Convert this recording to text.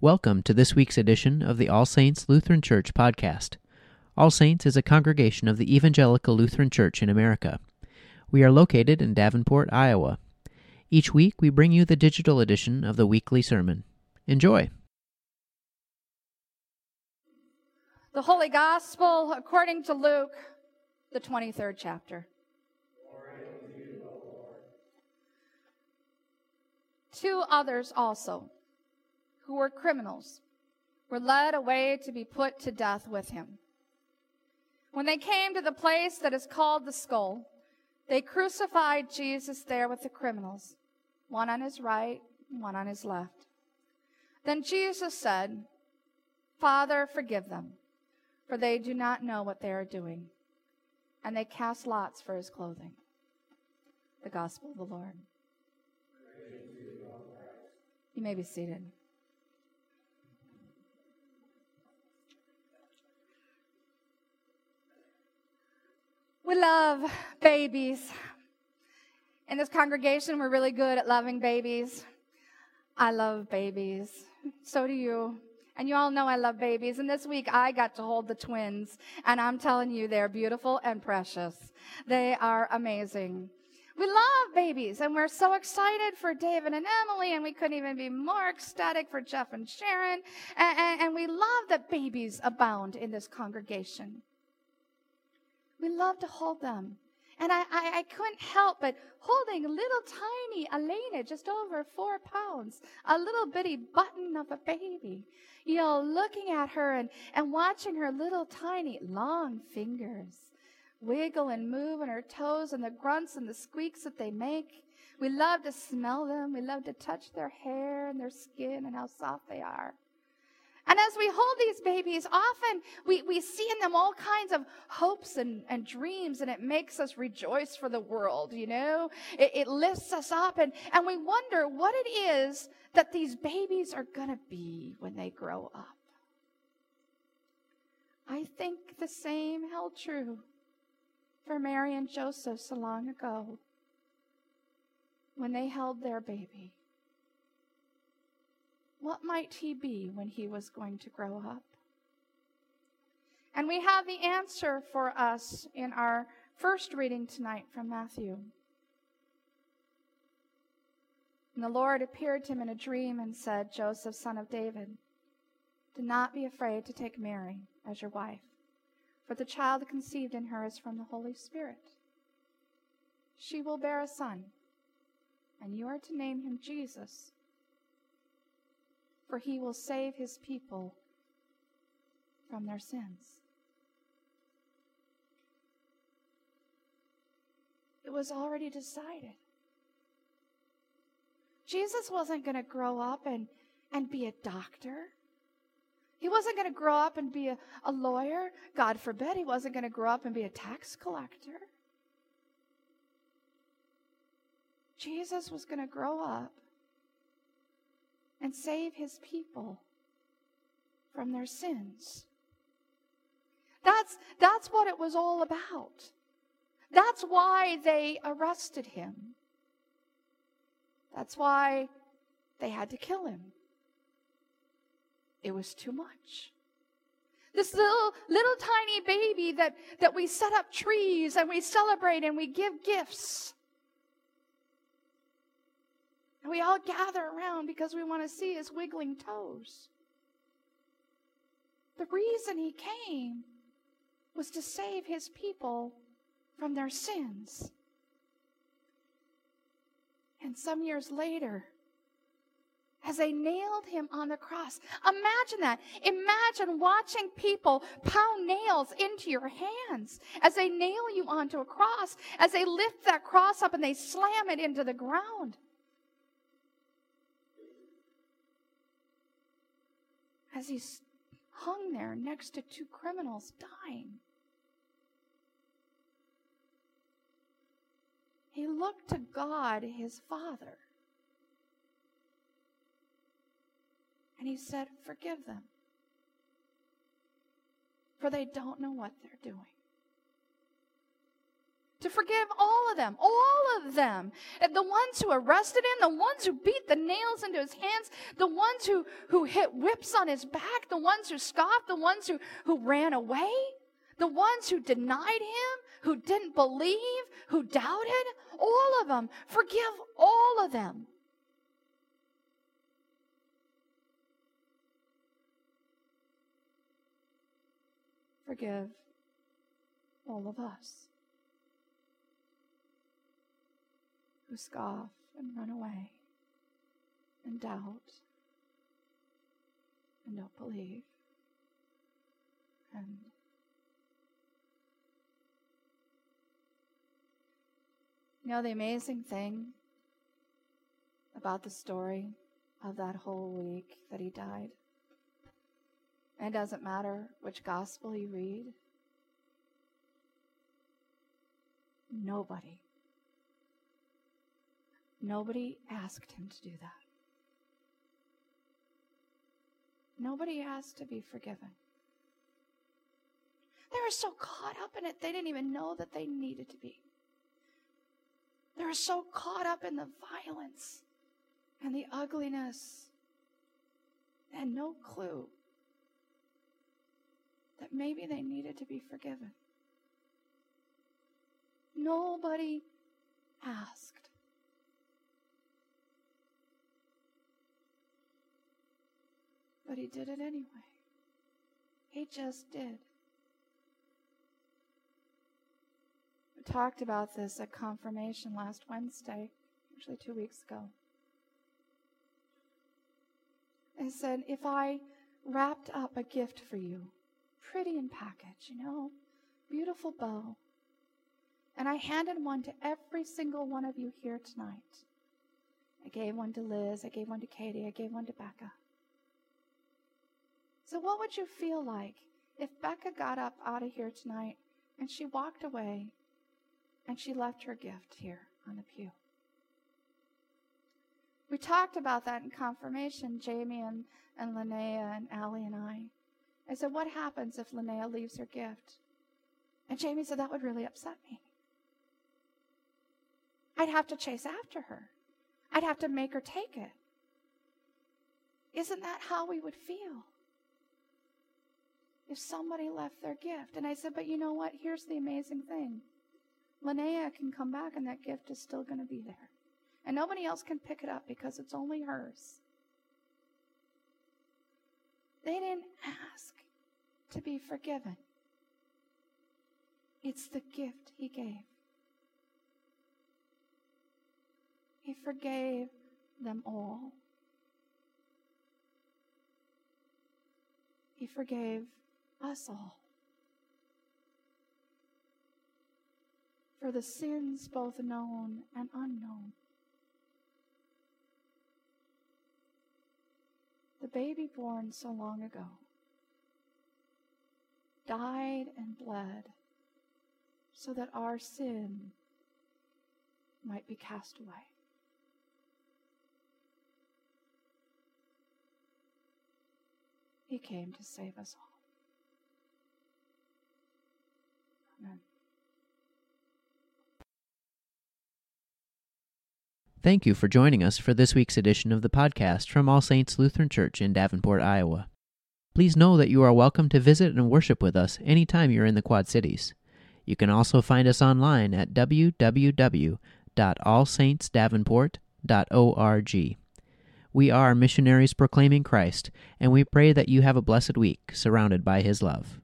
Welcome to this week's edition of the All Saints Lutheran Church podcast. All Saints is a congregation of the Evangelical Lutheran Church in America. We are located in Davenport, Iowa. Each week we bring you the digital edition of the weekly sermon. Enjoy. The Holy Gospel according to Luke, the 23rd chapter. Two others also who were criminals, were led away to be put to death with him. When they came to the place that is called the skull, they crucified Jesus there with the criminals, one on his right, one on his left. Then Jesus said, Father, forgive them, for they do not know what they are doing. And they cast lots for his clothing. The Gospel of the Lord. You may be seated. We love babies. In this congregation, we're really good at loving babies. I love babies. So do you. And you all know I love babies. And this week I got to hold the twins. And I'm telling you, they're beautiful and precious. They are amazing. We love babies and we're so excited for David and Emily and we couldn't even be more ecstatic for Jeff and Sharon. And, and, and we love that babies abound in this congregation. We love to hold them. And I, I, I, couldn't help but holding little tiny Elena, just over four pounds, a little bitty button of a baby, you know, looking at her and, and watching her little tiny long fingers wiggle and move and her toes and the grunts and the squeaks that they make. We love to smell them. We love to touch their hair and their skin and how soft they are. And as we hold these babies, often we, we see in them all kinds of hopes and, and dreams, and it makes us rejoice for the world, you know? It, it lifts us up, and, and we wonder what it is that these babies are going to be when they grow up. I think the same held true for Mary and Joseph so long ago when they held their baby. What might he be when he was going to grow up? And we have the answer for us in our first reading tonight from Matthew. And the Lord appeared to him in a dream and said, Joseph, son of David, do not be afraid to take Mary as your wife, for the child conceived in her is from the Holy Spirit. She will bear a son, and you are to name him Jesus for he will save his people from their sins. It was already decided. Jesus wasn't going to grow up and, and be a doctor. He wasn't going to grow up and be a, a lawyer. God forbid he wasn't going to grow up and be a tax collector. Jesus was going to grow up and save his people from their sins. That's, that's what it was all about. That's why they arrested him. That's why they had to kill him. It was too much. This little, little tiny baby that, that we set up trees and we celebrate and we give gifts. And we all gather around because we want to see his wiggling toes. The reason he came was to save his people from their sins. And some years later, as they nailed him on the cross. Imagine that. Imagine watching people pound nails into your hands as they nail you onto a cross, as they lift that cross up and they slam it into the ground. As he's hung there next to two criminals dying. He looked to God, his Father, and he said, Forgive them, for they don't know what they're doing. To forgive all of them, all of them. And the ones who arrested him, the ones who beat the nails into his hands, the ones who, who hit whips on his back, the ones who scoffed, the ones who, who ran away, the ones who denied him, who didn't believe, who doubted, all of them. Forgive all of them. Forgive all of us. Who scoff and run away and doubt and don't believe. And you know, the amazing thing about the story of that whole week that he died, and it doesn't matter which gospel you read, nobody Nobody asked him to do that. Nobody asked to be forgiven. They were so caught up in it, they didn't even know that they needed to be. They were so caught up in the violence and the ugliness and no clue that maybe they needed to be forgiven. Nobody asked. But he did it anyway. He just did. We talked about this at confirmation last Wednesday, actually two weeks ago. I said, if I wrapped up a gift for you, pretty in package, you know, beautiful bow, and I handed one to every single one of you here tonight. I gave one to Liz, I gave one to Katie, I gave one to Becca. So, what would you feel like if Becca got up out of here tonight and she walked away and she left her gift here on the pew? We talked about that in confirmation, Jamie and, and Linnea and Allie and I. I said, What happens if Linnea leaves her gift? And Jamie said, That would really upset me. I'd have to chase after her, I'd have to make her take it. Isn't that how we would feel? If somebody left their gift. And I said, but you know what? Here's the amazing thing. Linnea can come back and that gift is still going to be there. And nobody else can pick it up because it's only hers. They didn't ask to be forgiven. It's the gift he gave. He forgave them all. He forgave us all. For the sins both known and unknown. The baby born so long ago died and bled so that our sin might be cast away. He came to save us all. Thank you for joining us for this week's edition of the podcast from All Saints Lutheran Church in Davenport, Iowa. Please know that you are welcome to visit and worship with us anytime you're in the Quad Cities. You can also find us online at www.allsaintsdavenport.org. We are missionaries proclaiming Christ, and we pray that you have a blessed week surrounded by His love.